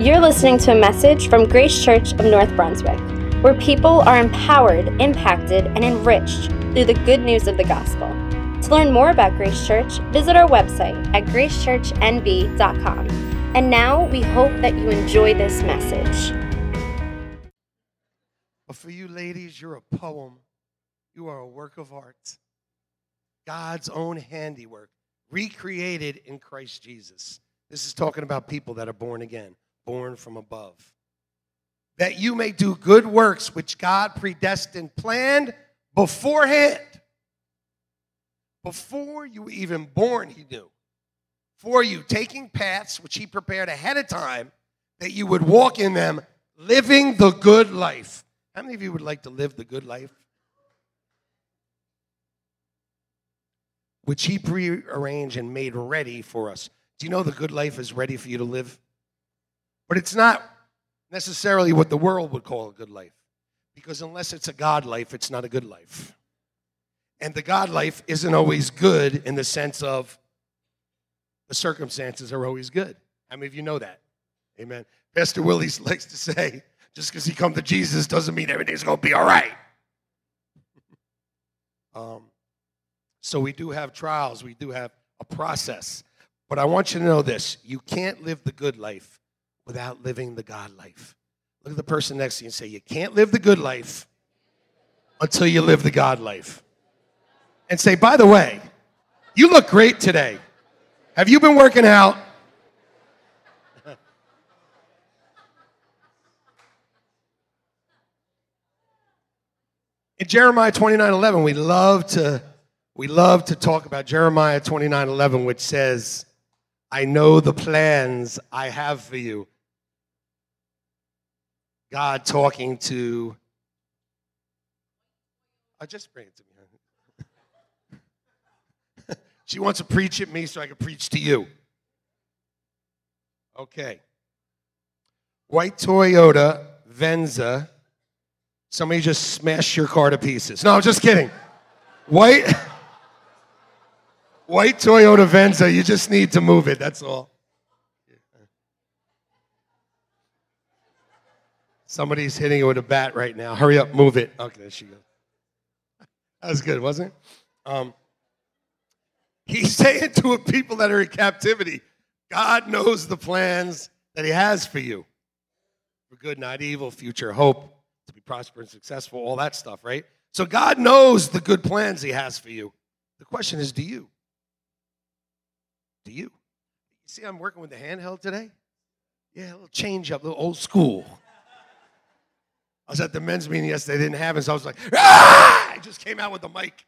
You're listening to a message from Grace Church of North Brunswick, where people are empowered, impacted, and enriched through the good news of the gospel. To learn more about Grace Church, visit our website at gracechurchnb.com. And now we hope that you enjoy this message. But for you ladies, you're a poem. You are a work of art. God's own handiwork, recreated in Christ Jesus. This is talking about people that are born again born from above. That you may do good works which God predestined, planned beforehand. Before you were even born, He knew. For you, taking paths which He prepared ahead of time, that you would walk in them, living the good life. How many of you would like to live the good life? Which He prearranged and made ready for us. Do you know the good life is ready for you to live? But it's not necessarily what the world would call a good life. Because unless it's a God life, it's not a good life. And the God life isn't always good in the sense of the circumstances are always good. How many of you know that? Amen. Pastor Willie likes to say, just because he come to Jesus doesn't mean everything's going to be all right. um, so we do have trials, we do have a process. But I want you to know this you can't live the good life without living the God life. Look at the person next to you and say, You can't live the good life until you live the God life. And say, By the way, you look great today. Have you been working out? In Jeremiah 29 11, we love to we love to talk about Jeremiah 29 11, which says, I know the plans I have for you God talking to. I just bring it to me. she wants to preach at me so I can preach to you. Okay. White Toyota Venza. Somebody just smashed your car to pieces. No, I'm just kidding. White. White Toyota Venza, you just need to move it, that's all. Somebody's hitting it with a bat right now. Hurry up, move it. Okay, there she goes. That was good, wasn't it? Um, he's saying to a people that are in captivity, God knows the plans that He has for you for good, not evil, future hope, to be prosperous and successful, all that stuff, right? So God knows the good plans He has for you. The question is, do you? Do you? You see, I'm working with the handheld today? Yeah, a little change up, a little old school. I was at the men's meeting yesterday. They didn't have it, so I was like, ah! I just came out with the mic.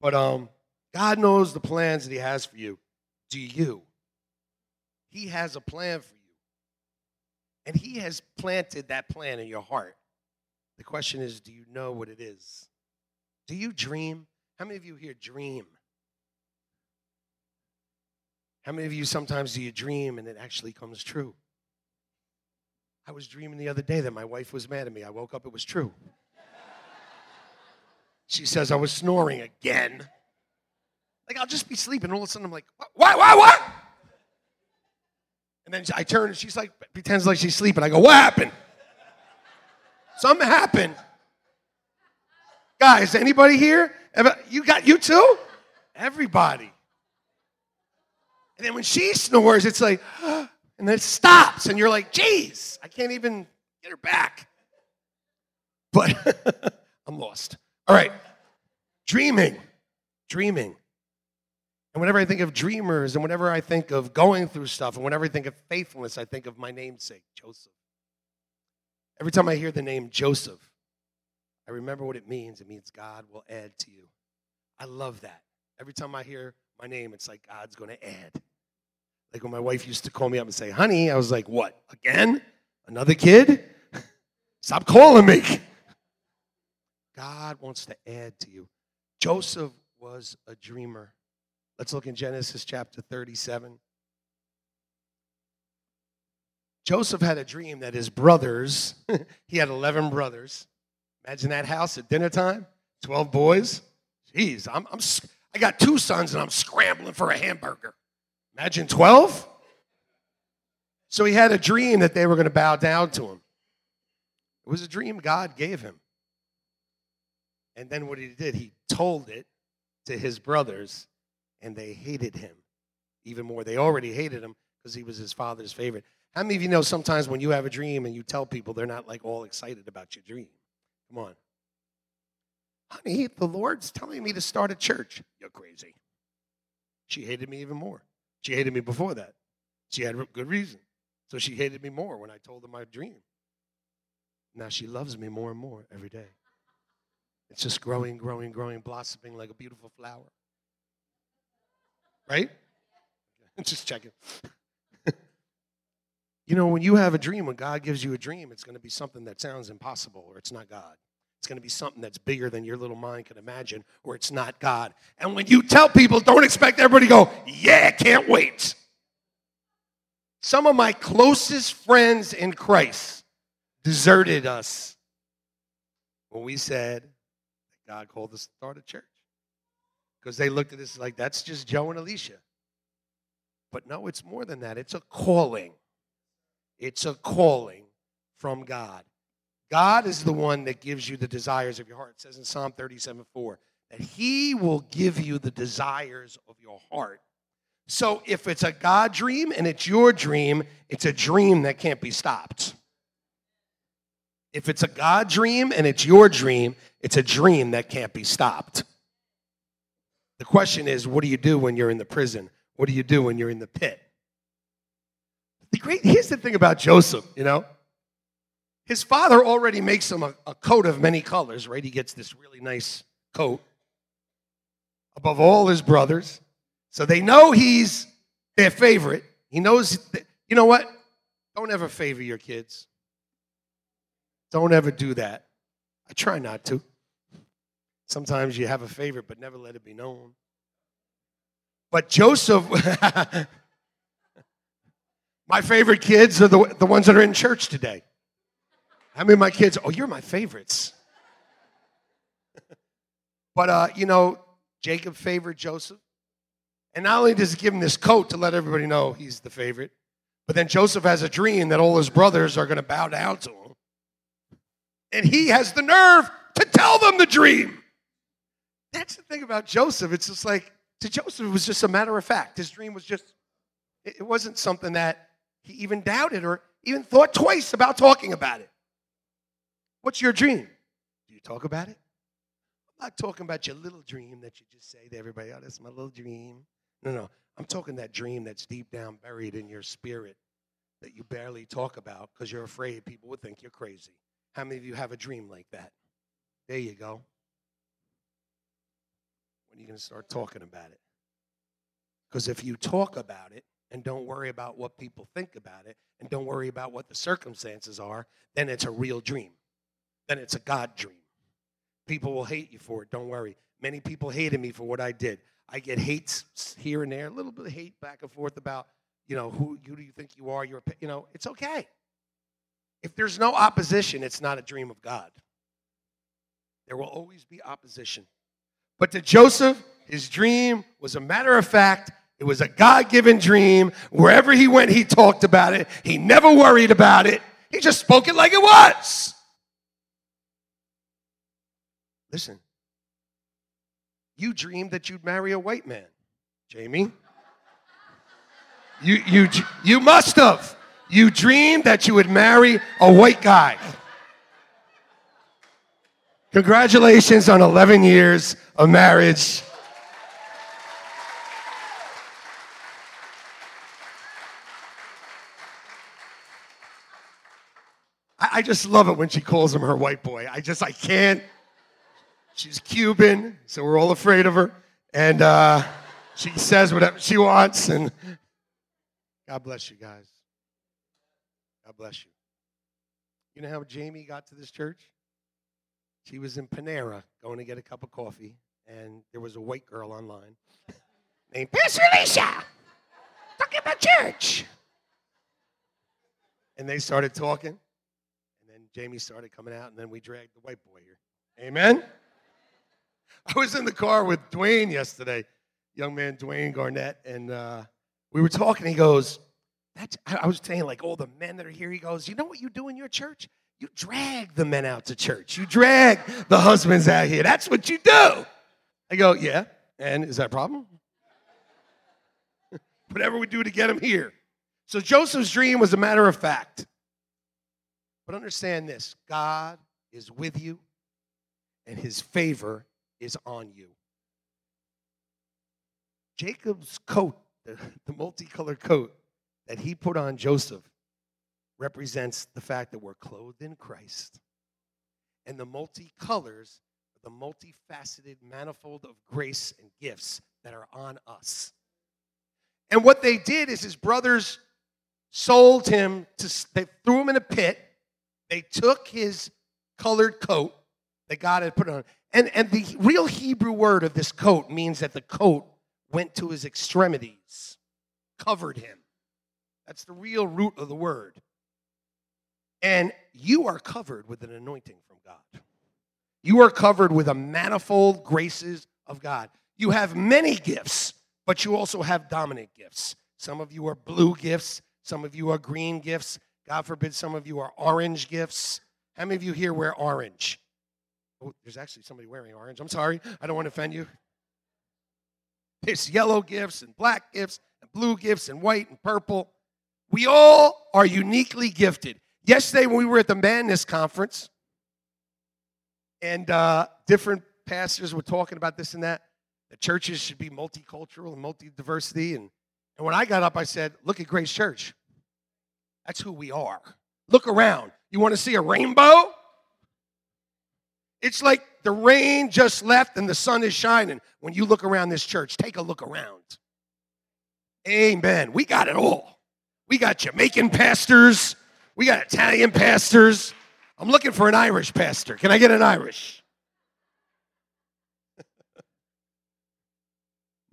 But um, God knows the plans that He has for you. Do you? He has a plan for you. And He has planted that plan in your heart. The question is, do you know what it is? Do you dream? How many of you here dream? How many of you sometimes do you dream and it actually comes true? I was dreaming the other day that my wife was mad at me. I woke up, it was true. She says I was snoring again. Like, I'll just be sleeping. All of a sudden, I'm like, what, what, what? And then I turn and she's like, pretends like she's sleeping. I go, what happened? Something happened. Guys, anybody here? You got you too? Everybody. And then when she snores, it's like, and then it stops, and you're like, geez, I can't even get her back. But I'm lost. All right. Dreaming. Dreaming. And whenever I think of dreamers, and whenever I think of going through stuff, and whenever I think of faithfulness, I think of my namesake, Joseph. Every time I hear the name Joseph, I remember what it means. It means God will add to you. I love that. Every time I hear my name, it's like God's going to add. Like when my wife used to call me up and say, honey, I was like, what, again? Another kid? Stop calling me. God wants to add to you. Joseph was a dreamer. Let's look in Genesis chapter 37. Joseph had a dream that his brothers, he had 11 brothers. Imagine that house at dinner time, 12 boys. Jeez, I'm, I'm, I got two sons and I'm scrambling for a hamburger. Imagine 12. So he had a dream that they were going to bow down to him. It was a dream God gave him. And then what he did, he told it to his brothers, and they hated him even more. They already hated him because he was his father's favorite. How many of you know sometimes when you have a dream and you tell people, they're not like all excited about your dream? Come on. Honey, the Lord's telling me to start a church. You're crazy. She hated me even more. She hated me before that. She had good reason. So she hated me more when I told her my dream. Now she loves me more and more every day. It's just growing, growing, growing, blossoming like a beautiful flower. Right? just checking. you know, when you have a dream, when God gives you a dream, it's going to be something that sounds impossible or it's not God. It's going to be something that's bigger than your little mind can imagine or it's not God. And when you tell people, don't expect everybody to go, yeah, can't wait. Some of my closest friends in Christ deserted us when we said, God called us to start a church. Because they looked at us like, that's just Joe and Alicia. But no, it's more than that. It's a calling. It's a calling from God. God is the one that gives you the desires of your heart. It says in Psalm 37 4 that He will give you the desires of your heart. So if it's a God dream and it's your dream, it's a dream that can't be stopped. If it's a God dream and it's your dream, it's a dream that can't be stopped. The question is, what do you do when you're in the prison? What do you do when you're in the pit? The great, here's the thing about Joseph, you know. His father already makes him a, a coat of many colors, right? He gets this really nice coat above all his brothers. So they know he's their favorite. He knows, that, you know what? Don't ever favor your kids. Don't ever do that. I try not to. Sometimes you have a favorite, but never let it be known. But Joseph, my favorite kids are the, the ones that are in church today. How many of my kids? Oh, you're my favorites. but, uh, you know, Jacob favored Joseph. And not only does he give him this coat to let everybody know he's the favorite, but then Joseph has a dream that all his brothers are going to bow down to him and he has the nerve to tell them the dream. That's the thing about Joseph. It's just like, to Joseph, it was just a matter of fact. His dream was just, it wasn't something that he even doubted or even thought twice about talking about it. What's your dream? Do you talk about it? I'm not talking about your little dream that you just say to everybody, oh, that's my little dream. No, no. I'm talking that dream that's deep down buried in your spirit that you barely talk about because you're afraid people would think you're crazy. How many of you have a dream like that? There you go. When are you going to start talking about it? Because if you talk about it and don't worry about what people think about it and don't worry about what the circumstances are, then it's a real dream. Then it's a God dream. People will hate you for it. Don't worry. Many people hated me for what I did. I get hates here and there, a little bit of hate back and forth about, you know, who, who do you think you are? You're, you know, it's okay. If there's no opposition, it's not a dream of God. There will always be opposition. But to Joseph, his dream was a matter of fact. It was a God given dream. Wherever he went, he talked about it. He never worried about it. He just spoke it like it was. Listen, you dreamed that you'd marry a white man, Jamie. You, you, you must have. You dreamed that you would marry a white guy. Congratulations on 11 years of marriage. I, just love it when she calls him her white boy. I just, I can't. She's Cuban, so we're all afraid of her. And uh, she says whatever she wants. And God bless you guys. God bless you. You know how Jamie got to this church? She was in Panera going to get a cup of coffee, and there was a white girl online named Pastor Alicia talking about church. And they started talking, and then Jamie started coming out, and then we dragged the white boy here. Amen? I was in the car with Dwayne yesterday, young man Dwayne Garnett, and uh, we were talking. He goes, That's, I was saying, like, all the men that are here, he goes, You know what you do in your church? You drag the men out to church. You drag the husbands out here. That's what you do. I go, Yeah. And is that a problem? Whatever we do to get them here. So Joseph's dream was a matter of fact. But understand this God is with you, and his favor is on you. Jacob's coat, the, the multicolored coat that he put on Joseph, represents the fact that we're clothed in Christ. And the multicolors, the multifaceted manifold of grace and gifts that are on us. And what they did is his brothers sold him to, they threw him in a pit. They took his colored coat that God had put on. And, and the real Hebrew word of this coat means that the coat went to his extremities, covered him. That's the real root of the word. And you are covered with an anointing from God. You are covered with a manifold graces of God. You have many gifts, but you also have dominant gifts. Some of you are blue gifts, some of you are green gifts. God forbid, some of you are orange gifts. How many of you here wear orange? Oh, there's actually somebody wearing orange. I'm sorry. I don't want to offend you. There's yellow gifts and black gifts and blue gifts and white and purple. We all are uniquely gifted. Yesterday, when we were at the Madness Conference, and uh, different pastors were talking about this and that, the churches should be multicultural and multi diversity. And, and when I got up, I said, Look at Grace Church. That's who we are. Look around. You want to see a rainbow? It's like the rain just left and the sun is shining. When you look around this church, take a look around. Amen. We got it all. We got Jamaican pastors, we got Italian pastors. I'm looking for an Irish pastor. Can I get an Irish?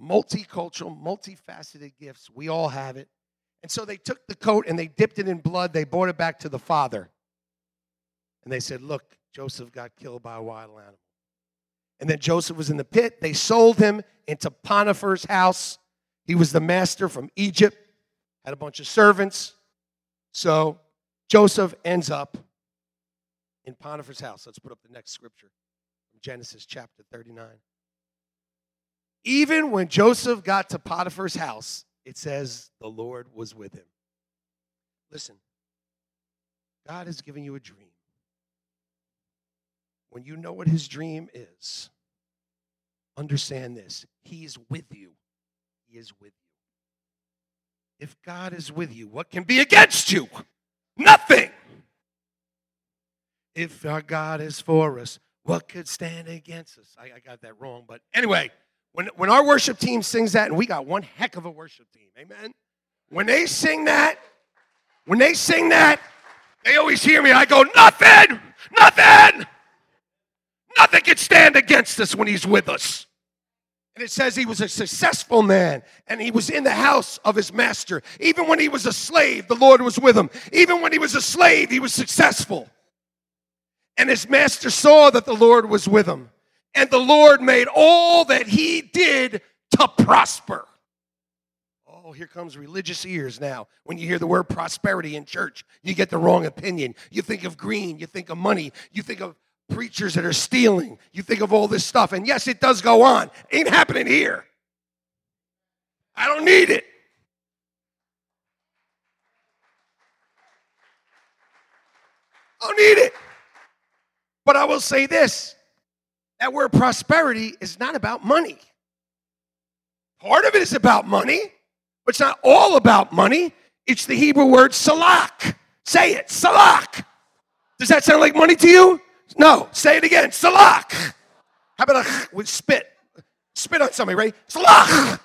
Multicultural, multifaceted gifts. We all have it. And so they took the coat and they dipped it in blood. They brought it back to the father. And they said, Look, Joseph got killed by a wild animal. And then Joseph was in the pit. They sold him into Potiphar's house. He was the master from Egypt, had a bunch of servants. So Joseph ends up in Potiphar's house. Let's put up the next scripture from Genesis chapter 39. Even when Joseph got to Potiphar's house, it says the Lord was with him. Listen, God has given you a dream when you know what his dream is, understand this He's with you. He is with you. If God is with you, what can be against you? Nothing. If our God is for us, what could stand against us? I, I got that wrong, but anyway, when, when our worship team sings that, and we got one heck of a worship team, amen? When they sing that, when they sing that, they always hear me. I go, nothing, nothing. Nothing can stand against us when he's with us. And it says he was a successful man and he was in the house of his master. Even when he was a slave, the Lord was with him. Even when he was a slave, he was successful. And his master saw that the Lord was with him. And the Lord made all that he did to prosper. Oh, here comes religious ears now. When you hear the word prosperity in church, you get the wrong opinion. You think of green, you think of money, you think of preachers that are stealing. You think of all this stuff. And yes, it does go on. Ain't happening here. I don't need it. I don't need it. But I will say this that word prosperity is not about money. Part of it is about money, but it's not all about money. It's the Hebrew word salak. Say it, salak. Does that sound like money to you? No, say it again. Salak. How about a with spit? Spit on somebody, right? Salak.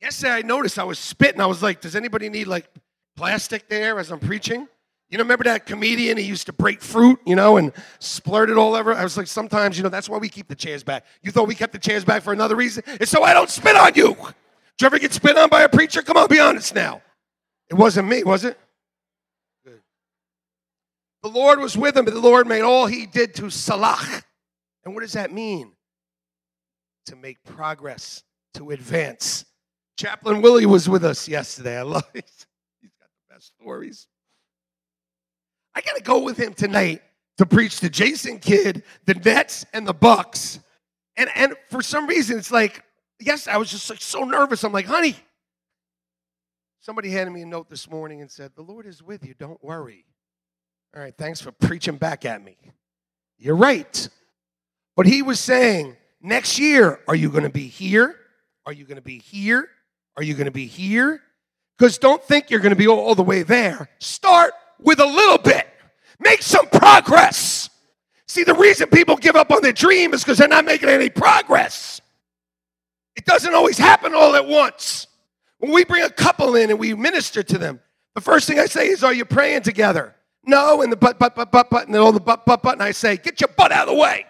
Yesterday I noticed I was spitting. I was like, does anybody need like plastic there as I'm preaching? You know, remember that comedian? He used to break fruit, you know, and splurt it all over. I was like, sometimes, you know, that's why we keep the chairs back. You thought we kept the chairs back for another reason? It's so I don't spit on you. Did you ever get spit on by a preacher? Come on, be honest now. It wasn't me, was it? The Lord was with him, but the Lord made all he did to salach. And what does that mean? To make progress, to advance, Chaplain Willie was with us yesterday. I love it. He's got the best stories. I got to go with him tonight to preach to Jason Kidd, the Nets, and the Bucks. And and for some reason, it's like, yes, I was just like so nervous. I'm like, honey. Somebody handed me a note this morning and said, The Lord is with you. Don't worry. All right, thanks for preaching back at me. You're right. But he was saying, next year, are you going to be here? Are you going to be here? Are you going to be here? Because don't think you're going to be all, the way there. Start with a little bit, make some progress. See, the reason people give up on their dream is because they're not making any progress. It doesn't always happen all at once. When we bring a couple in and we minister to them, the first thing I say is, Are you praying together? No, and the butt, butt, butt, butt, butt, and then all the butt, butt, butt, and I say, Get your butt out of the way.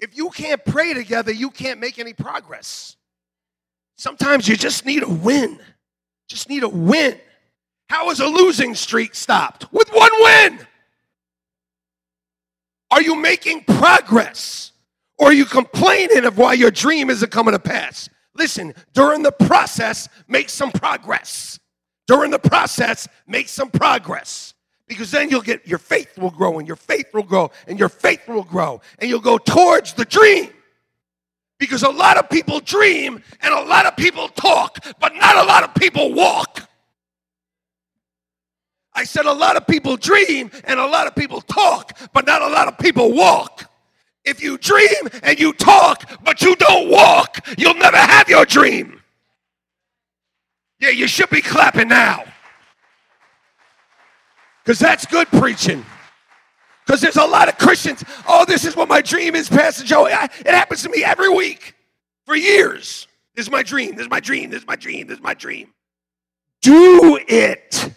If you can't pray together, you can't make any progress. Sometimes you just need a win. Just need a win. How is a losing streak stopped? With one win. Are you making progress? Or are you complaining of why your dream isn't coming to pass? Listen, during the process, make some progress. During the process, make some progress because then you'll get your faith will grow and your faith will grow and your faith will grow and you'll go towards the dream. Because a lot of people dream and a lot of people talk, but not a lot of people walk. I said a lot of people dream and a lot of people talk, but not a lot of people walk. If you dream and you talk, but you don't walk, you'll never have your dream. Yeah, you should be clapping now because that's good preaching. Because there's a lot of Christians, oh, this is what my dream is, Pastor Joe. I, it happens to me every week for years. This is my dream, this is my dream, this is my dream, this is my dream. Do it.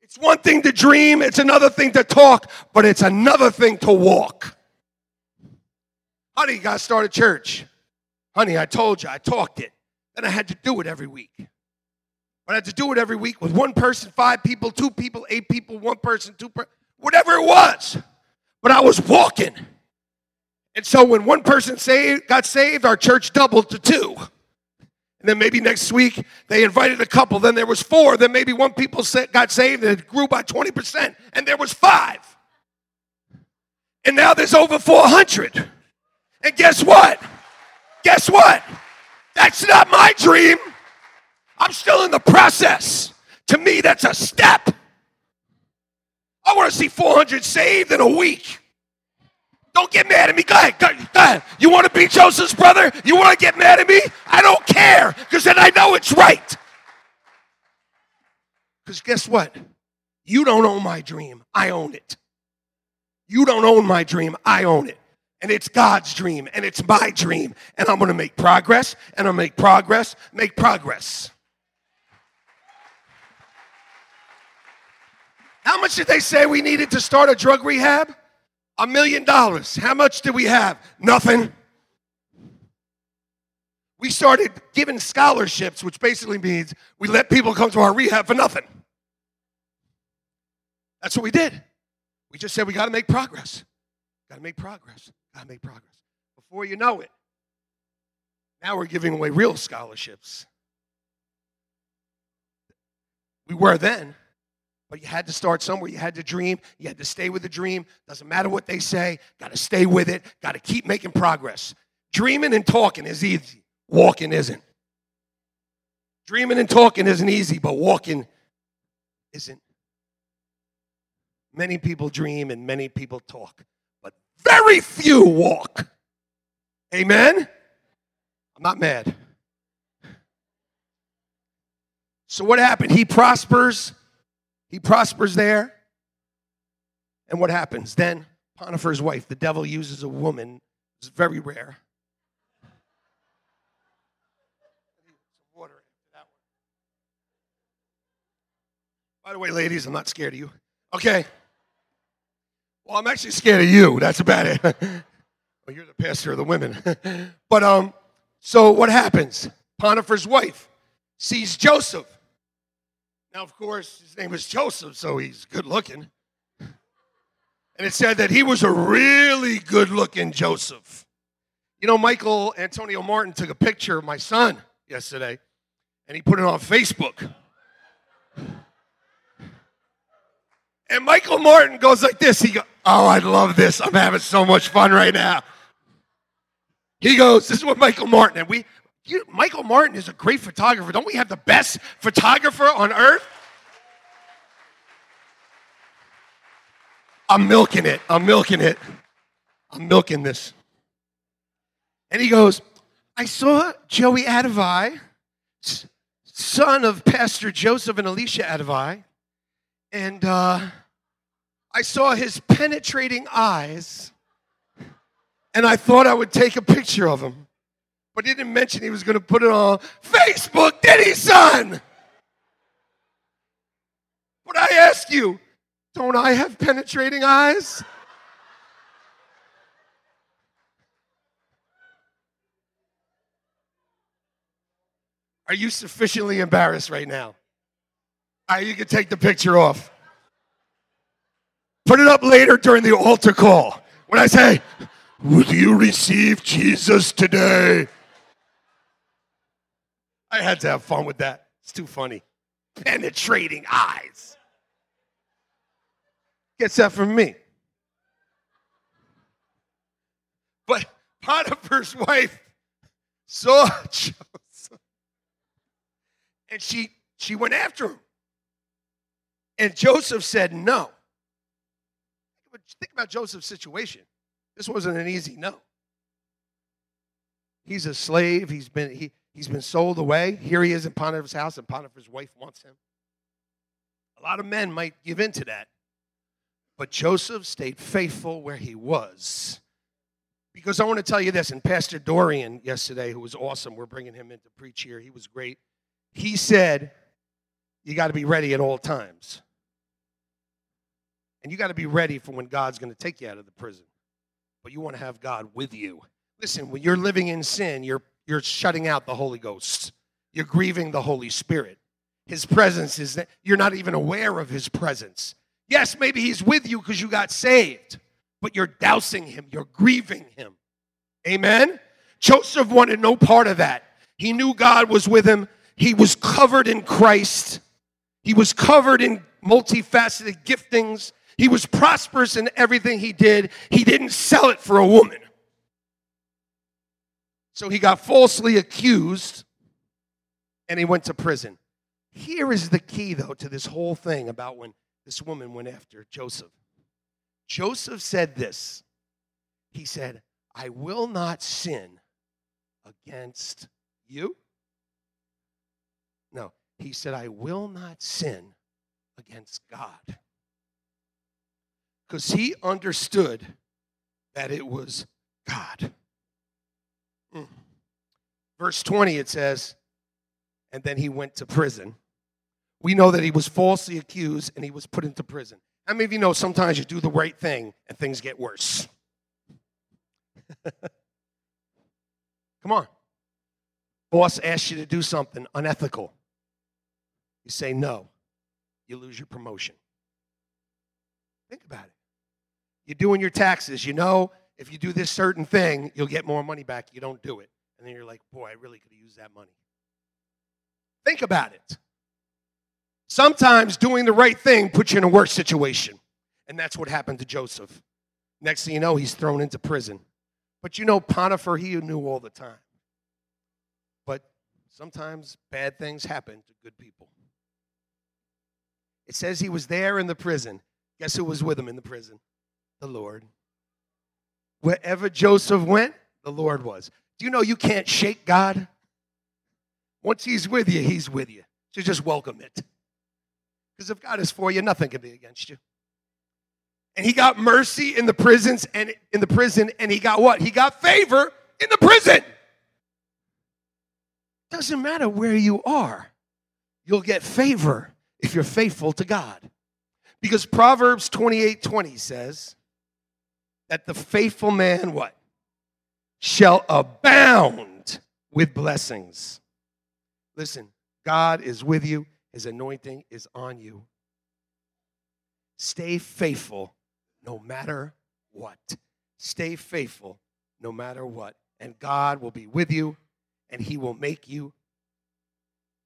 It's one thing to dream, it's another thing to talk, but it's another thing to walk. Honey, you got to start a church. Honey, I told you, I talked it. Then I had to do it every week. But I had to do it every week with one person, five people, two people, eight people, one person, two per whatever it was. But I was walking. And so when one person saved, got saved, our church doubled to two. And then maybe next week they invited a couple. Then there was four. Then maybe one people got saved and it grew by 20%. And there was five. And now there's over 400. And guess what? Guess what? That's not my dream. I'm still in the process. To me, that's a step. I want to see 400 saved in a week. Don't get mad at me. Go ahead, go, ahead. You want to be Joseph's brother? You want to get mad at me? I don't care because then I know it's right. Because guess what? You don't own my dream. I own it. You don't own my dream. I own it. And it's God's dream and it's my dream. And I'm to make progress and I'll make progress, make progress. How much did they say we needed to start a drug rehab? A million dollars. How much did we have? Nothing. We started giving scholarships, which basically means we let people come to our rehab for nothing. That's what we did. We just said we got to make progress. Got to make progress. To make progress. Before you know it, now we're giving away real scholarships. We were then. But you had to start somewhere. You had to dream. You had to stay with the dream. Doesn't matter what they say. Got to stay with it. Got to keep making progress. Dreaming and talking is easy. Walking isn't. Dreaming and talking isn't easy, but walking isn't. Many people dream and many people talk, very few walk. Amen? I'm not mad. So, what happened? He prospers he prospers there. And what happens? Then Potiphar's wife, the devil uses a woman. It's very rare. By the way, ladies, I'm not scared of you. Okay. Well, I'm actually scared of you. That's about it. well, you're the pastor of the women. but um, so what happens? Potiphar's wife sees Joseph now, of course, his name is Joseph, so he's good looking. And it said that he was a really good looking Joseph. You know, Michael Antonio Martin took a picture of my son yesterday and he put it on Facebook. And Michael Martin goes like this. He goes, Oh, I love this. I'm having so much fun right now. He goes, This is what Michael Martin, and we, you, Michael Martin is a great photographer. Don't we have the best photographer on earth? I'm milking it. I'm milking it. I'm milking this. And he goes, I saw Joey Adavai, son of Pastor Joseph and Alicia Adavai, and uh, I saw his penetrating eyes, and I thought I would take a picture of him. But he didn't mention he was going to put it on Facebook, did he, son? But I ask you, don't I have penetrating eyes? Are you sufficiently embarrassed right now? Right, you can take the picture off. Put it up later during the altar call. When I say, Would you receive Jesus today? I had to have fun with that. It's too funny. Penetrating eyes. Gets that from me. But Potiphar's wife saw Joseph and she she went after him. And Joseph said no. Think about Joseph's situation. This wasn't an easy no. He's a slave. He's been he, he's been sold away. Here he is in Potiphar's house, and Potiphar's wife wants him. A lot of men might give in to that. But Joseph stayed faithful where he was. Because I want to tell you this, and Pastor Dorian yesterday, who was awesome, we're bringing him in to preach here. He was great. He said, You got to be ready at all times. And you got to be ready for when God's going to take you out of the prison. But you want to have God with you. Listen, when you're living in sin, you're, you're shutting out the Holy Ghost, you're grieving the Holy Spirit. His presence is that you're not even aware of his presence. Yes, maybe he's with you because you got saved, but you're dousing him, you're grieving him. Amen? Joseph wanted no part of that. He knew God was with him, he was covered in Christ. He was covered in multifaceted giftings. He was prosperous in everything he did. He didn't sell it for a woman. So he got falsely accused and he went to prison. Here is the key, though, to this whole thing about when this woman went after Joseph. Joseph said this He said, I will not sin against you no, he said, I will not sin against God. Because he understood that it was God. Mm. Verse 20, it says, and then he went to prison. We know that he was falsely accused and he was put into prison. How many of you know sometimes you do the right thing and things get worse? Come on. Boss asks you to do something unethical. You say no, you lose your promotion. Think about it. You're doing your taxes. You know, if you do this certain thing, you'll get more money back. You don't do it. And then you're like, boy, I really could have used that money. Think about it. Sometimes doing the right thing puts you in a worse situation. And that's what happened to Joseph. Next thing you know, he's thrown into prison. But you know, Potiphar, he knew all the time. But sometimes bad things happen to good people. It says he was there in the prison. Guess who was with him in the prison? The Lord. Wherever Joseph went, the Lord was. Do you know you can't shake God? Once he's with you, he's with you. So just welcome it. Because if God is for you, nothing can be against you. And he got mercy in the prisons and in the prison, and he got what? He got favor in the prison. Doesn't matter where you are, you'll get favor if you're faithful to God. Because Proverbs 28 20 says that the faithful man, what? Shall abound with blessings. Listen, God is with you, His anointing is on you. Stay faithful no matter what. Stay faithful no matter what. and God will be with you, and He will make you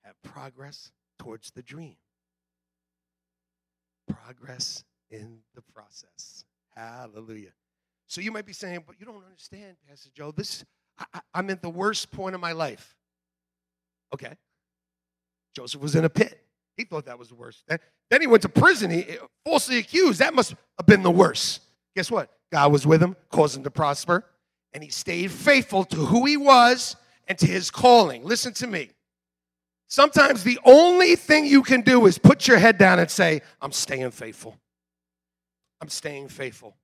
have progress towards the dream. Progress in the process. Hallelujah. So you might be saying, but you don't understand, Pastor Joe. This I, am at the worst point of my life. Okay. Joseph was in a pit. He thought that was the worst. Then he went to prison. He falsely accused. That must have been the worst. Guess what? God was with him, caused him to prosper, and he stayed faithful to who he was and to his calling. Listen to me. Sometimes the only thing you can do is put your head down and say, I'm staying faithful. I'm staying faithful.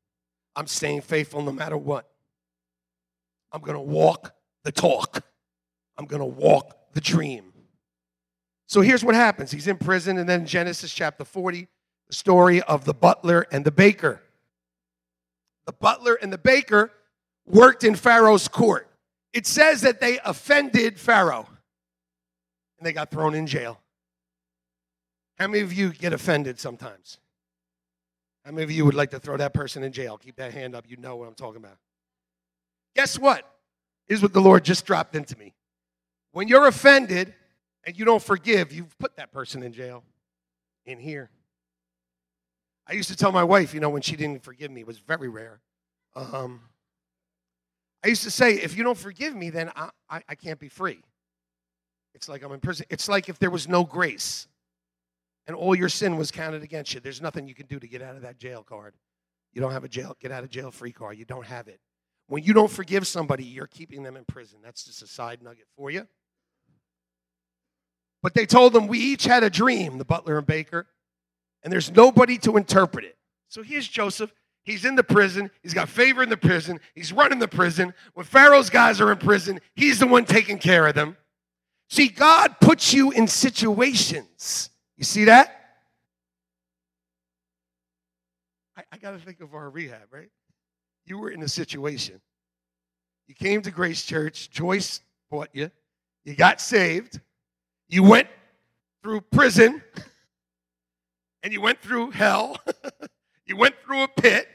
I'm staying faithful no matter what. I'm going to walk the talk. I'm going to walk the dream. So here's what happens he's in prison, and then Genesis chapter 40, the story of the butler and the baker. The butler and the baker worked in Pharaoh's court. It says that they offended Pharaoh and they got thrown in jail. How many of you get offended sometimes? How many of you would like to throw that person in jail? Keep that hand up. You know what I'm talking about. Guess what? Here's what the Lord just dropped into me. When you're offended and you don't forgive, you've put that person in jail in here. I used to tell my wife, you know, when she didn't forgive me, it was very rare. Um, I used to say, if you don't forgive me, then I, I, I can't be free. It's like I'm in prison. It's like if there was no grace and all your sin was counted against you. There's nothing you can do to get out of that jail card. You don't have a jail, get out of jail free card. You don't have it. When you don't forgive somebody, you're keeping them in prison. That's just a side nugget for you. But they told them we each had a dream, the butler and baker, and there's nobody to interpret it. So here's Joseph. He's in the prison. He's got favor in the prison. He's running the prison. When Pharaoh's guys are in prison, he's the one taking care of them. See, God puts you in situations. You see that? I, I got to think of our rehab, right? You were in a situation. You came to Grace Church. Joyce bought you. You got saved. You went through prison. And you went through hell. you went through a pit.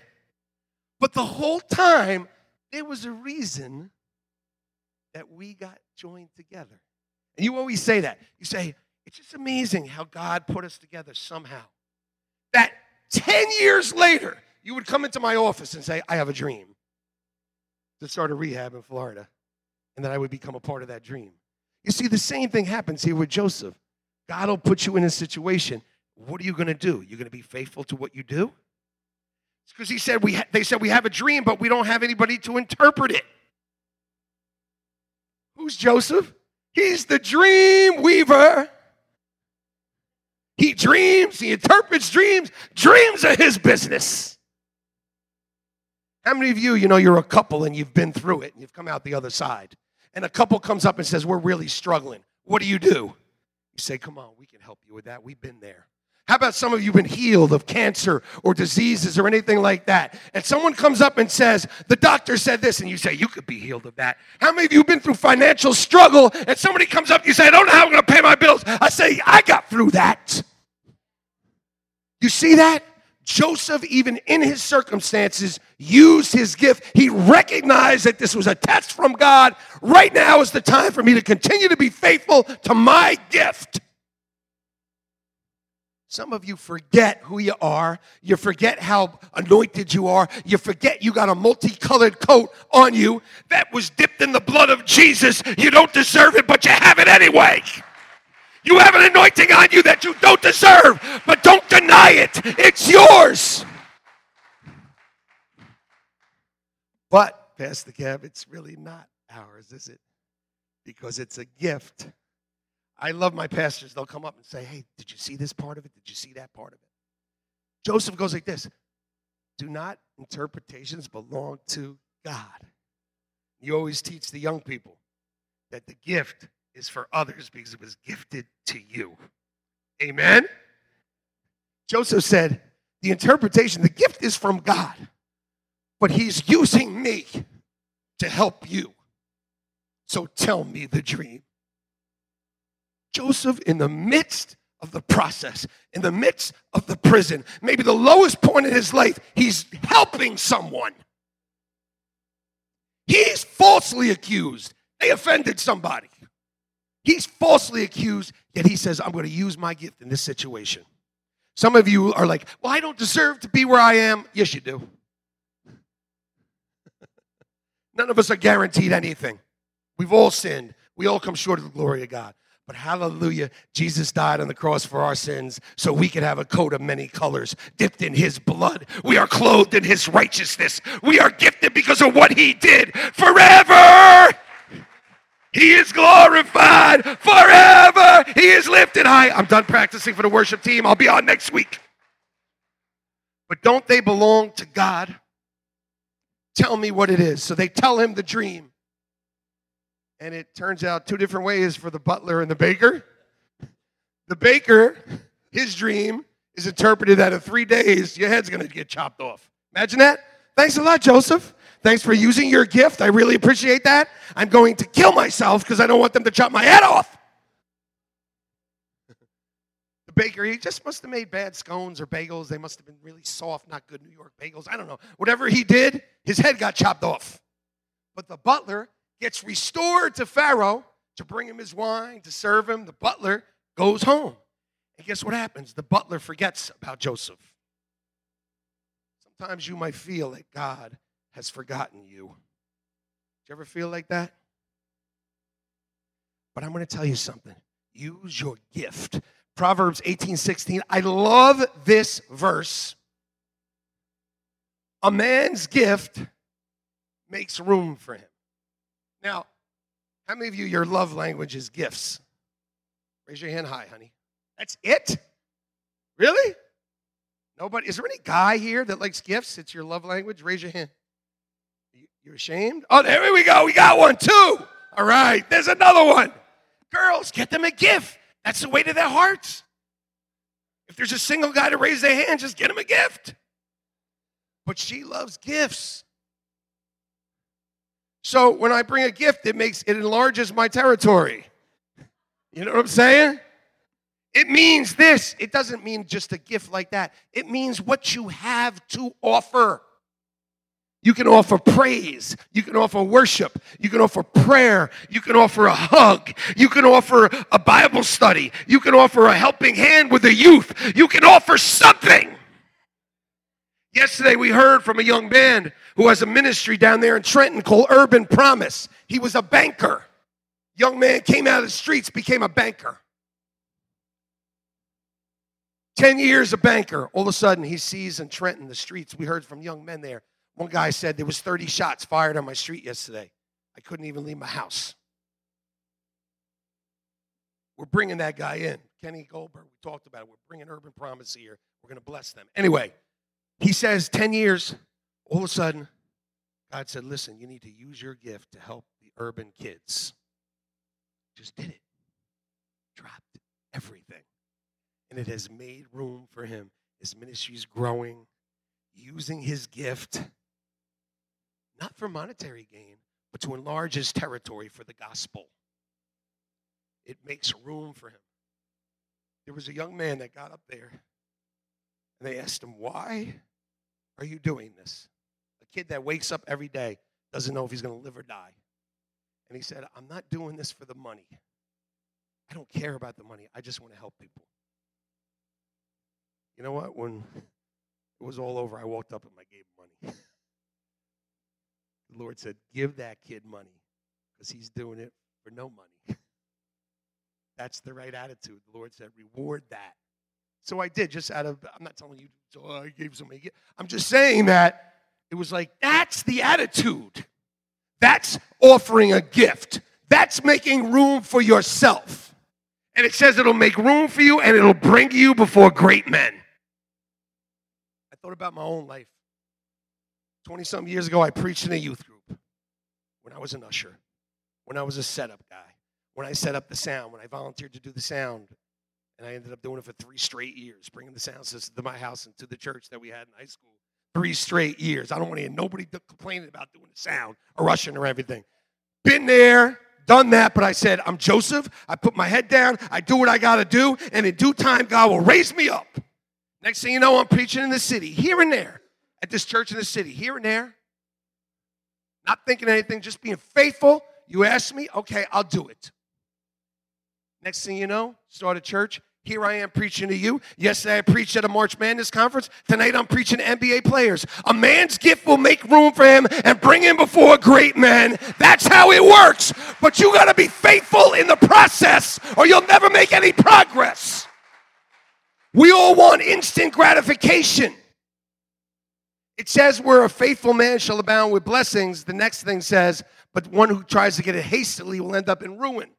But the whole time, there was a reason that we got joined together. And you always say that. You say, it's just amazing how God put us together somehow. That 10 years later, you would come into my office and say, I have a dream to start a rehab in Florida. And that I would become a part of that dream. You see, the same thing happens here with Joseph. God will put you in a situation. What are you going to do? You're going to be faithful to what you do? It's because he said we ha- they said we have a dream, but we don't have anybody to interpret it. Who's Joseph? He's the dream weaver. He dreams, he interprets dreams. Dreams are his business. How many of you, you know, you're a couple and you've been through it and you've come out the other side? And a couple comes up and says, We're really struggling. What do you do? You say, Come on, we can help you with that. We've been there. How about some of you been healed of cancer or diseases or anything like that? And someone comes up and says, The doctor said this, and you say, You could be healed of that. How many of you been through financial struggle and somebody comes up, and you say, I don't know how I'm going to pay my bills? I say, I got through that. You see that? Joseph, even in his circumstances, used his gift. He recognized that this was a test from God. Right now is the time for me to continue to be faithful to my gift. Some of you forget who you are. You forget how anointed you are. You forget you got a multicolored coat on you that was dipped in the blood of Jesus. You don't deserve it, but you have it anyway. You have an anointing on you that you don't deserve, but don't deny it. It's yours. But, Pastor Kev, it's really not ours, is it? Because it's a gift I love my pastors. They'll come up and say, Hey, did you see this part of it? Did you see that part of it? Joseph goes like this Do not interpretations belong to God? You always teach the young people that the gift is for others because it was gifted to you. Amen? Joseph said, The interpretation, the gift is from God, but he's using me to help you. So tell me the dream. Joseph, in the midst of the process, in the midst of the prison, maybe the lowest point in his life, he's helping someone. He's falsely accused. They offended somebody. He's falsely accused, yet he says, I'm going to use my gift in this situation. Some of you are like, Well, I don't deserve to be where I am. Yes, you do. None of us are guaranteed anything. We've all sinned. We all come short of the glory of God. But hallelujah, Jesus died on the cross for our sins so we could have a coat of many colors dipped in his blood. We are clothed in his righteousness. We are gifted because of what he did forever. He is glorified forever. He is lifted high. I'm done practicing for the worship team. I'll be on next week. But don't they belong to God? Tell me what it is. So they tell him the dream. And it turns out two different ways for the butler and the baker. The baker, his dream is interpreted that in three days, your head's gonna get chopped off. Imagine that. Thanks a lot, Joseph. Thanks for using your gift. I really appreciate that. I'm going to kill myself because I don't want them to chop my head off. the baker, he just must have made bad scones or bagels. They must have been really soft, not good New York bagels. I don't know. Whatever he did, his head got chopped off. But the butler gets restored to Pharaoh to bring him his wine, to serve him. The butler goes home. And guess what happens? The butler forgets about Joseph. Sometimes you might feel that God has forgotten you. Did you ever feel like that? But I'm going to tell you something. Use your gift. Proverbs 18 16. I love this verse. A man's gift makes room for him. Now, how many of you, your love language is gifts? Raise your hand high, honey. That's it? Really? Nobody? Is there any guy here that likes gifts? It's your love language? Raise your hand. You're ashamed? Oh, there we go. We got one too. All right, there's another one. Girls, get them a gift. That's the way to their hearts. If there's a single guy to raise their hand, just get him a gift. But she loves gifts. So when I bring a gift, it makes it enlarges my territory. You know what I'm saying? It means this. It doesn't mean just a gift like that. It means what you have to offer. You can offer praise. You can offer worship. You can offer prayer. You can offer a hug. You can offer a Bible study. You can offer a helping hand with the youth. You can offer something. Yesterday, we heard from a young man who has a ministry down there in Trenton called Urban Promise. He was a banker. Young man came out of the streets, became a banker. 10 years a banker. All of a sudden, he sees in Trenton the streets. We heard from young men there one guy said there was 30 shots fired on my street yesterday. I couldn't even leave my house. We're bringing that guy in. Kenny Goldberg, we talked about it. We're bringing Urban Promise here. We're going to bless them. Anyway, he says 10 years, all of a sudden, God said, listen, you need to use your gift to help the urban kids. Just did it. Dropped everything. And it has made room for him. His ministry's growing, using his gift not for monetary gain, but to enlarge his territory for the gospel. It makes room for him. There was a young man that got up there and they asked him, Why are you doing this? Kid that wakes up every day doesn't know if he's going to live or die. And he said, I'm not doing this for the money. I don't care about the money. I just want to help people. You know what? When it was all over, I walked up and I gave him money. The Lord said, Give that kid money because he's doing it for no money. That's the right attitude. The Lord said, Reward that. So I did, just out of, I'm not telling you, oh, so I gave somebody, I'm just saying that it was like, that's the attitude. That's offering a gift. That's making room for yourself. And it says it'll make room for you and it'll bring you before great men. I thought about my own life. 20 something years ago, I preached in a youth group when I was an usher, when I was a setup guy, when I set up the sound, when I volunteered to do the sound. And I ended up doing it for three straight years, bringing the sound system to my house and to the church that we had in high school. Three straight years. I don't want to hear nobody complaining about doing the sound or rushing or everything. Been there, done that, but I said, I'm Joseph. I put my head down. I do what I got to do. And in due time, God will raise me up. Next thing you know, I'm preaching in the city, here and there at this church in the city, here and there. Not thinking anything, just being faithful. You ask me, okay, I'll do it. Next thing you know, start a church. Here I am preaching to you. Yesterday I preached at a March Madness conference. Tonight I'm preaching to NBA players. A man's gift will make room for him and bring him before a great men. That's how it works. But you got to be faithful in the process or you'll never make any progress. We all want instant gratification. It says, where a faithful man shall abound with blessings. The next thing says, but one who tries to get it hastily will end up in ruin.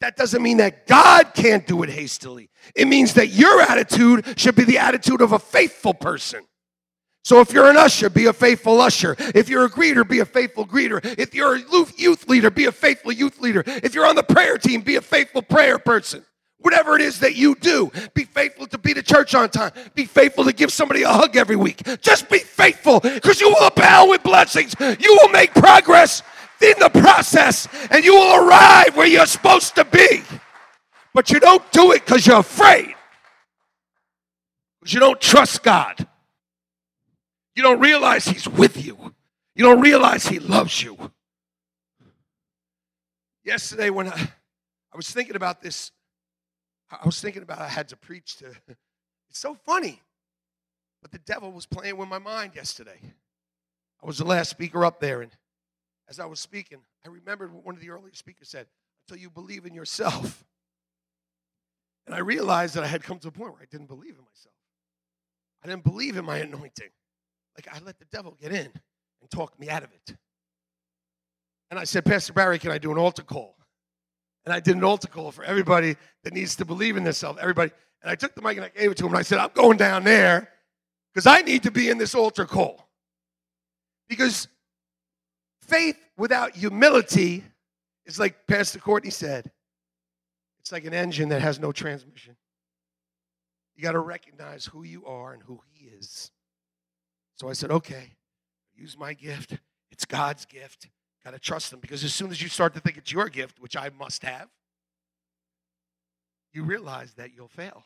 But that doesn't mean that God can't do it hastily. It means that your attitude should be the attitude of a faithful person. So if you're an usher, be a faithful usher. If you're a greeter, be a faithful greeter. If you're a youth leader, be a faithful youth leader. If you're on the prayer team, be a faithful prayer person. Whatever it is that you do, be faithful to be to church on time. Be faithful to give somebody a hug every week. Just be faithful because you will abound with blessings. You will make progress in the process and you will arrive where you're supposed to be. But you don't do it because you're afraid, because you don't trust God. You don't realize He's with you, you don't realize He loves you. Yesterday, when I, I was thinking about this, I was thinking about I had to preach to. It's so funny. But the devil was playing with my mind yesterday. I was the last speaker up there, and as I was speaking, I remembered what one of the earlier speakers said until you believe in yourself. And I realized that I had come to a point where I didn't believe in myself. I didn't believe in my anointing. Like I let the devil get in and talk me out of it. And I said, Pastor Barry, can I do an altar call? And I did an altar call for everybody that needs to believe in themselves. Everybody. And I took the mic and I gave it to him. And I said, I'm going down there because I need to be in this altar call. Because Faith without humility is like Pastor Courtney said, it's like an engine that has no transmission. You got to recognize who you are and who He is. So I said, okay, use my gift. It's God's gift. Got to trust Him because as soon as you start to think it's your gift, which I must have, you realize that you'll fail.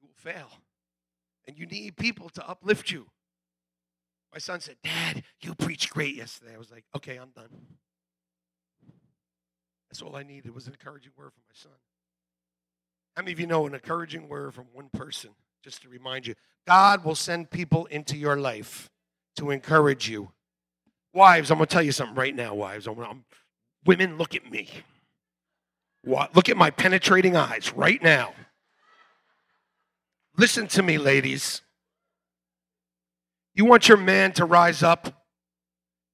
You will fail. And you need people to uplift you. My son said, Dad, you preached great yesterday. I was like, okay, I'm done. That's all I needed was an encouraging word from my son. How many of you know an encouraging word from one person? Just to remind you, God will send people into your life to encourage you. Wives, I'm going to tell you something right now, wives. I'm, I'm, women, look at me. What? Look at my penetrating eyes right now. Listen to me, ladies. You want your man to rise up?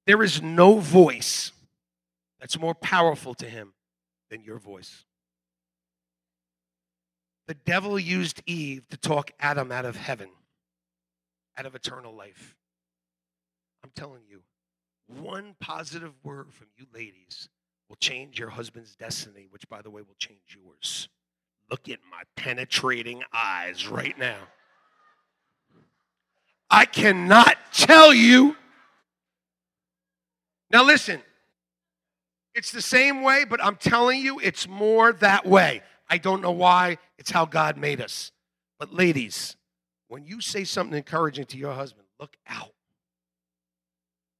There is no voice that's more powerful to him than your voice. The devil used Eve to talk Adam out of heaven, out of eternal life. I'm telling you, one positive word from you ladies will change your husband's destiny, which, by the way, will change yours. Look at my penetrating eyes right now. I cannot tell you. Now, listen, it's the same way, but I'm telling you, it's more that way. I don't know why. It's how God made us. But, ladies, when you say something encouraging to your husband, look out.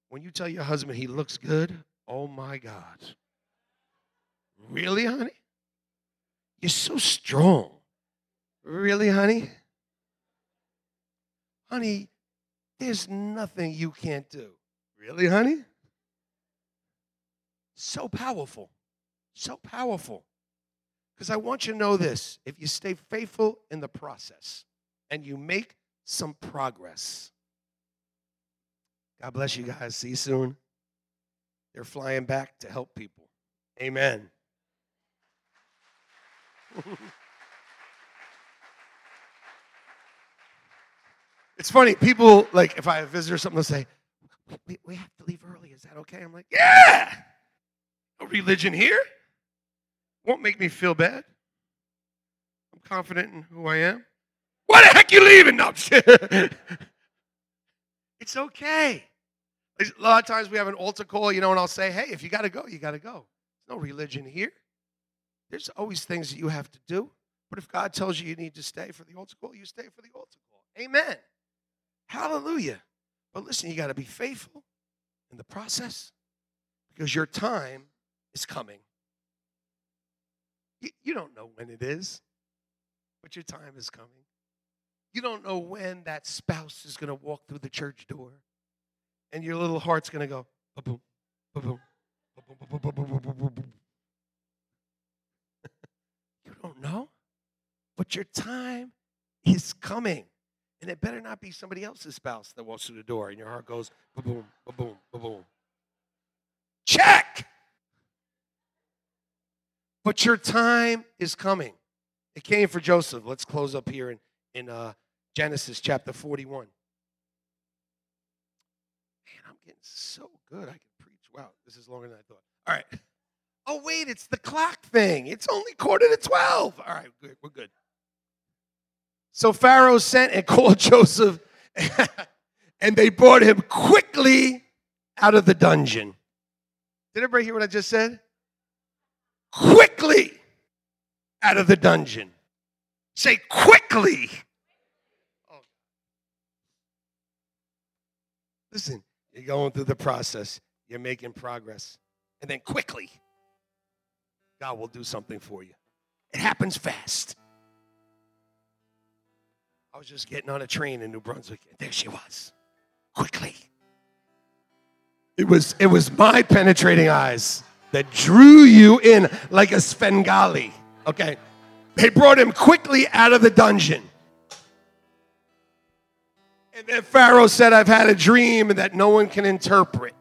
When you tell your husband he looks good, oh my God. Really, honey? You're so strong. Really, honey? Honey, there's nothing you can't do. Really, honey? So powerful. So powerful. Because I want you to know this if you stay faithful in the process and you make some progress, God bless you guys. See you soon. They're flying back to help people. Amen. It's funny, people like if I have a visitor or something, they'll say, we, we have to leave early. Is that okay? I'm like, yeah. No religion here. Won't make me feel bad. I'm confident in who I am. Why the heck you leaving? No, it's okay. A lot of times we have an altar call, you know, and I'll say, hey, if you got to go, you got to go. There's no religion here. There's always things that you have to do. But if God tells you you need to stay for the altar call, you stay for the altar call. Amen. Hallelujah. But listen, you got to be faithful in the process because your time is coming. You, you don't know when it is, but your time is coming. You don't know when that spouse is going to walk through the church door and your little heart's going to go, boom, boom, boom, You don't know, but your time is coming. And it better not be somebody else's spouse that walks through the door and your heart goes, boom, boom, boom. Check! But your time is coming. It came for Joseph. Let's close up here in, in uh, Genesis chapter 41. Man, I'm getting so good. I can preach. Wow, this is longer than I thought. All right. Oh, wait, it's the clock thing. It's only quarter to 12. All right, good. We're good. So Pharaoh sent and called Joseph, and they brought him quickly out of the dungeon. Did everybody hear what I just said? quickly out of the dungeon. Say quickly. Oh. Listen, you're going through the process, you're making progress, and then quickly, God will do something for you. It happens fast. I was just getting on a train in New Brunswick, and there she was. Quickly. It was it was my penetrating eyes that drew you in like a Svengali. Okay. They brought him quickly out of the dungeon. And then Pharaoh said, I've had a dream that no one can interpret.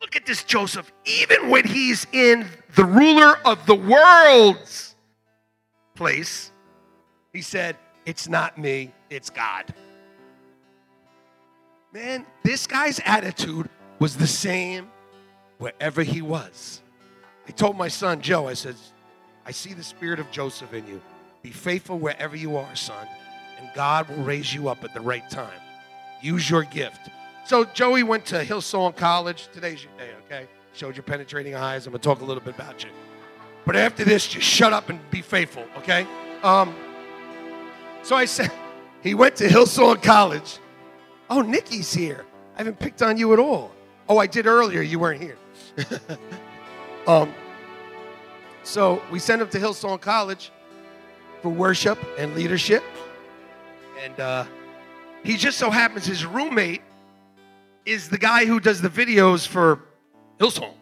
Look at this, Joseph. Even when he's in the ruler of the world's place, he said, It's not me, it's God. Man, this guy's attitude was the same wherever he was. I told my son, Joe, I said, I see the spirit of Joseph in you. Be faithful wherever you are, son, and God will raise you up at the right time. Use your gift. So Joey went to Hillsong College. Today's your day, okay? Showed your penetrating eyes. I'm gonna talk a little bit about you. But after this, just shut up and be faithful, okay? Um, so I said, he went to Hillsong College. Oh, Nikki's here. I haven't picked on you at all. Oh, I did earlier. You weren't here. um, so we sent him to Hillsong College for worship and leadership. And uh, he just so happens his roommate is the guy who does the videos for Hillsong.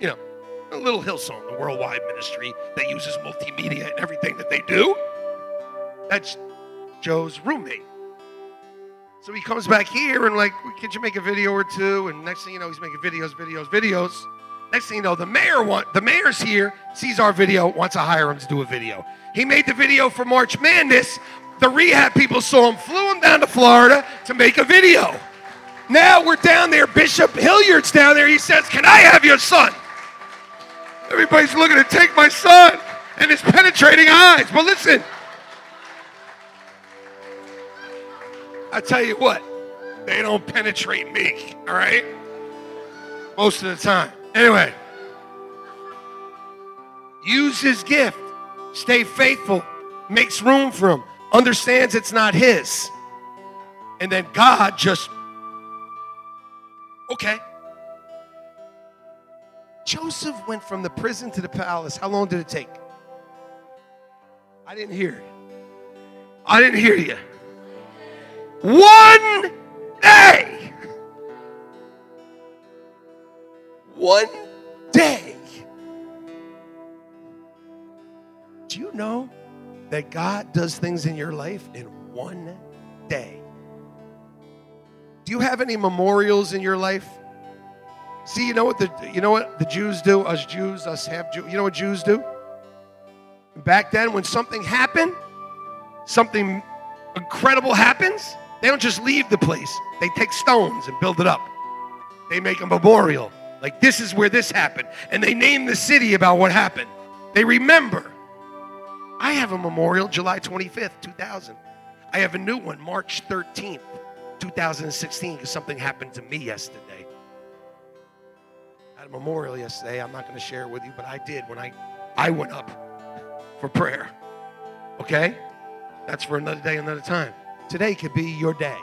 You know, a little Hillsong, the worldwide ministry that uses multimedia and everything that they do. That's Joe's roommate. So he comes back here and like, could you make a video or two? And next thing you know, he's making videos, videos, videos. Next thing you know, the mayor want the mayor's here, sees our video, wants to hire him to do a video. He made the video for March Madness. The rehab people saw him, flew him down to Florida to make a video. Now we're down there. Bishop Hilliard's down there. He says, Can I have your son? Everybody's looking to take my son and his penetrating eyes. But listen, I tell you what, they don't penetrate me, all right? Most of the time. Anyway, use his gift, stay faithful, makes room for him, understands it's not his. And then God just, okay. Joseph went from the prison to the palace. How long did it take? I didn't hear. I didn't hear you. One day. One day. Do you know that God does things in your life in one day? Do you have any memorials in your life? See, you know what the you know what the Jews do? Us Jews, us have Jews. You know what Jews do? Back then, when something happened, something incredible happens, they don't just leave the place, they take stones and build it up. They make a memorial. Like, this is where this happened. And they name the city about what happened. They remember. I have a memorial July 25th, 2000. I have a new one March 13th, 2016, because something happened to me yesterday. I had a memorial yesterday. I'm not going to share it with you, but I did when I, I went up for prayer. Okay? That's for another day, another time. Today could be your day.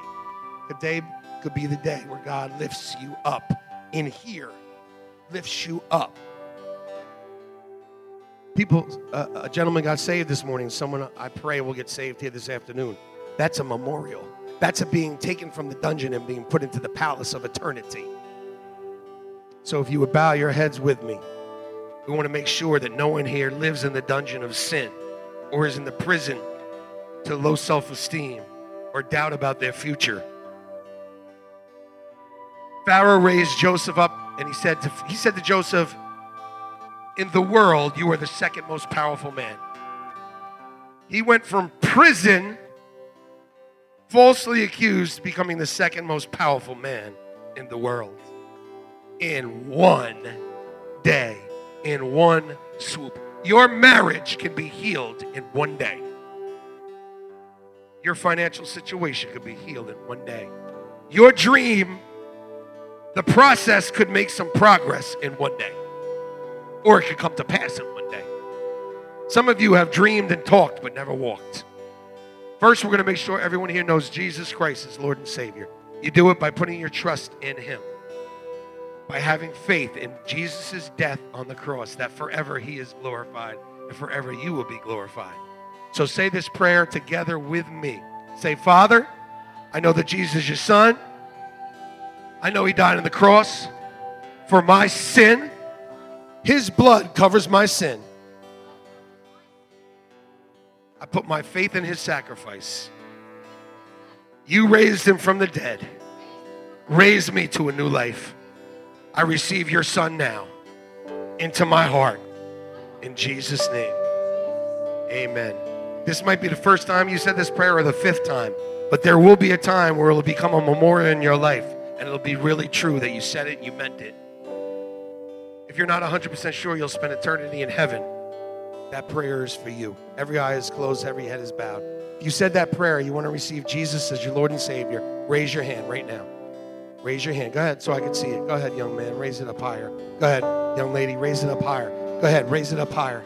Today could be the day where God lifts you up in here, lifts you up. People, uh, a gentleman got saved this morning. Someone I pray will get saved here this afternoon. That's a memorial. That's a being taken from the dungeon and being put into the palace of eternity. So if you would bow your heads with me, we want to make sure that no one here lives in the dungeon of sin or is in the prison to low self esteem or doubt about their future. Pharaoh raised Joseph up and he said to, he said to Joseph, In the world, you are the second most powerful man. He went from prison, falsely accused, becoming the second most powerful man in the world in one day, in one swoop. Your marriage can be healed in one day. Your financial situation could be healed in one day. Your dream, the process could make some progress in one day, or it could come to pass in one day. Some of you have dreamed and talked but never walked. First, we're going to make sure everyone here knows Jesus Christ is Lord and Savior. You do it by putting your trust in Him, by having faith in Jesus' death on the cross, that forever He is glorified and forever you will be glorified. So say this prayer together with me. Say, Father, I know that Jesus is your son. I know he died on the cross for my sin. His blood covers my sin. I put my faith in his sacrifice. You raised him from the dead. Raise me to a new life. I receive your son now into my heart. In Jesus' name, amen. This might be the first time you said this prayer or the fifth time, but there will be a time where it'll become a memorial in your life and it'll be really true that you said it you meant it. If you're not 100% sure you'll spend eternity in heaven, that prayer is for you. Every eye is closed, every head is bowed. If you said that prayer, you want to receive Jesus as your Lord and Savior, raise your hand right now. Raise your hand. Go ahead so I can see it. Go ahead, young man. Raise it up higher. Go ahead, young lady. Raise it up higher. Go ahead. Raise it up higher.